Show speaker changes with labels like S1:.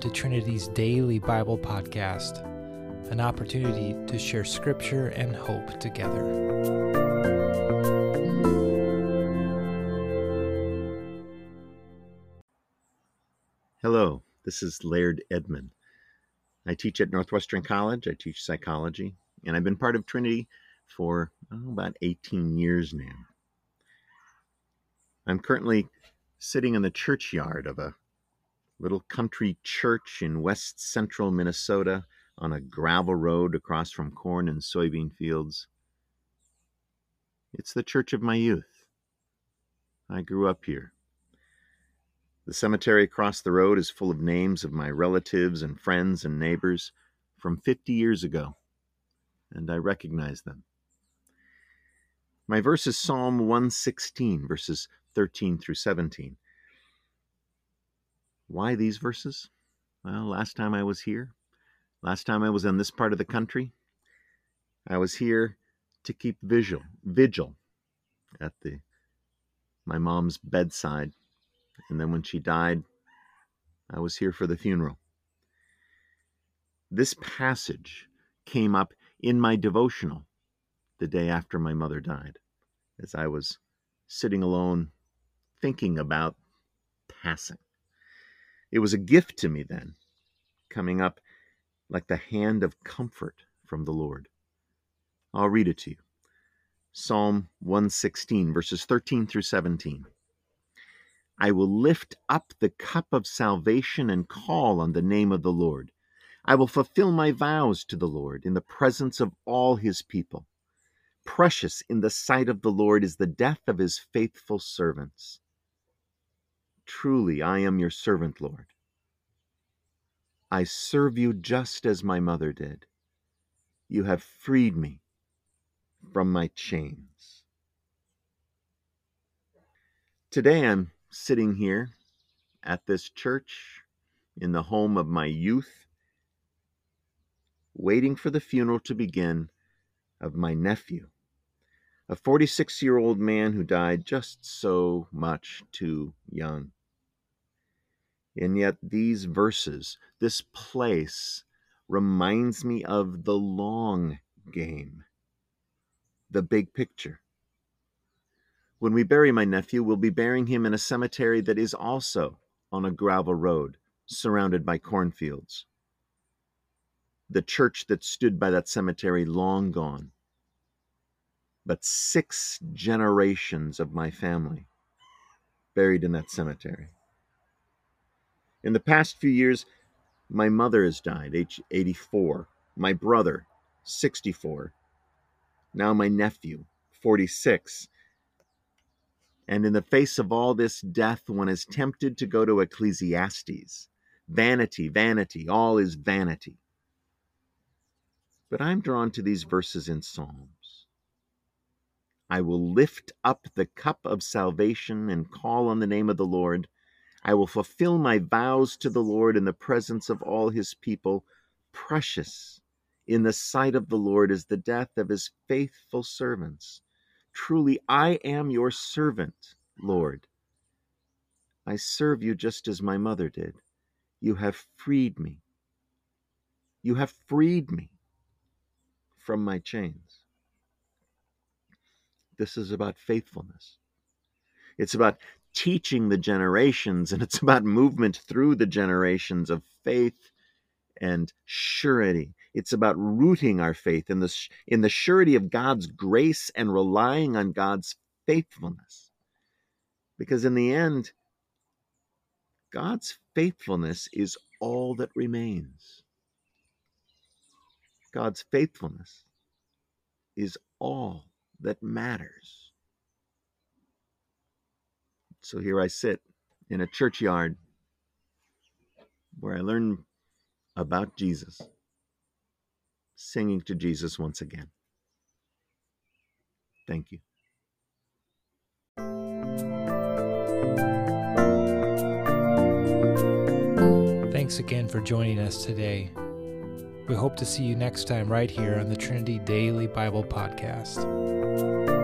S1: to Trinity's daily Bible podcast, an opportunity to share scripture and hope together.
S2: Hello, this is Laird Edman. I teach at Northwestern College, I teach psychology, and I've been part of Trinity for oh, about 18 years now. I'm currently sitting in the churchyard of a little country church in west central Minnesota on a gravel road across from corn and soybean fields. It's the church of my youth. I grew up here. The cemetery across the road is full of names of my relatives and friends and neighbors from 50 years ago, and I recognize them. My verse is Psalm 116, verses 13 through 17. Why these verses? Well, last time I was here, last time I was in this part of the country, I was here to keep vigil, vigil at the my mom's bedside. And then when she died, I was here for the funeral. This passage came up in my devotional the day after my mother died, as I was sitting alone thinking about passing. It was a gift to me then, coming up like the hand of comfort from the Lord. I'll read it to you. Psalm 116, verses 13 through 17. I will lift up the cup of salvation and call on the name of the Lord. I will fulfill my vows to the Lord in the presence of all his people. Precious in the sight of the Lord is the death of his faithful servants. Truly, I am your servant, Lord. I serve you just as my mother did. You have freed me from my chains. Today I'm sitting here at this church in the home of my youth, waiting for the funeral to begin of my nephew, a 46 year old man who died just so much too young. And yet, these verses, this place, reminds me of the long game, the big picture. When we bury my nephew, we'll be burying him in a cemetery that is also on a gravel road surrounded by cornfields. The church that stood by that cemetery long gone. But six generations of my family buried in that cemetery. In the past few years, my mother has died, age 84, my brother, 64, now my nephew, 46. And in the face of all this death, one is tempted to go to Ecclesiastes. Vanity, vanity, all is vanity. But I'm drawn to these verses in Psalms. I will lift up the cup of salvation and call on the name of the Lord. I will fulfill my vows to the Lord in the presence of all his people. Precious in the sight of the Lord is the death of his faithful servants. Truly, I am your servant, Lord. I serve you just as my mother did. You have freed me. You have freed me from my chains. This is about faithfulness. It's about teaching the generations, and it's about movement through the generations of faith and surety. It's about rooting our faith in the, in the surety of God's grace and relying on God's faithfulness. Because in the end, God's faithfulness is all that remains. God's faithfulness is all that matters. So here I sit in a churchyard where I learn about Jesus, singing to Jesus once again. Thank you.
S1: Thanks again for joining us today. We hope to see you next time right here on the Trinity Daily Bible Podcast.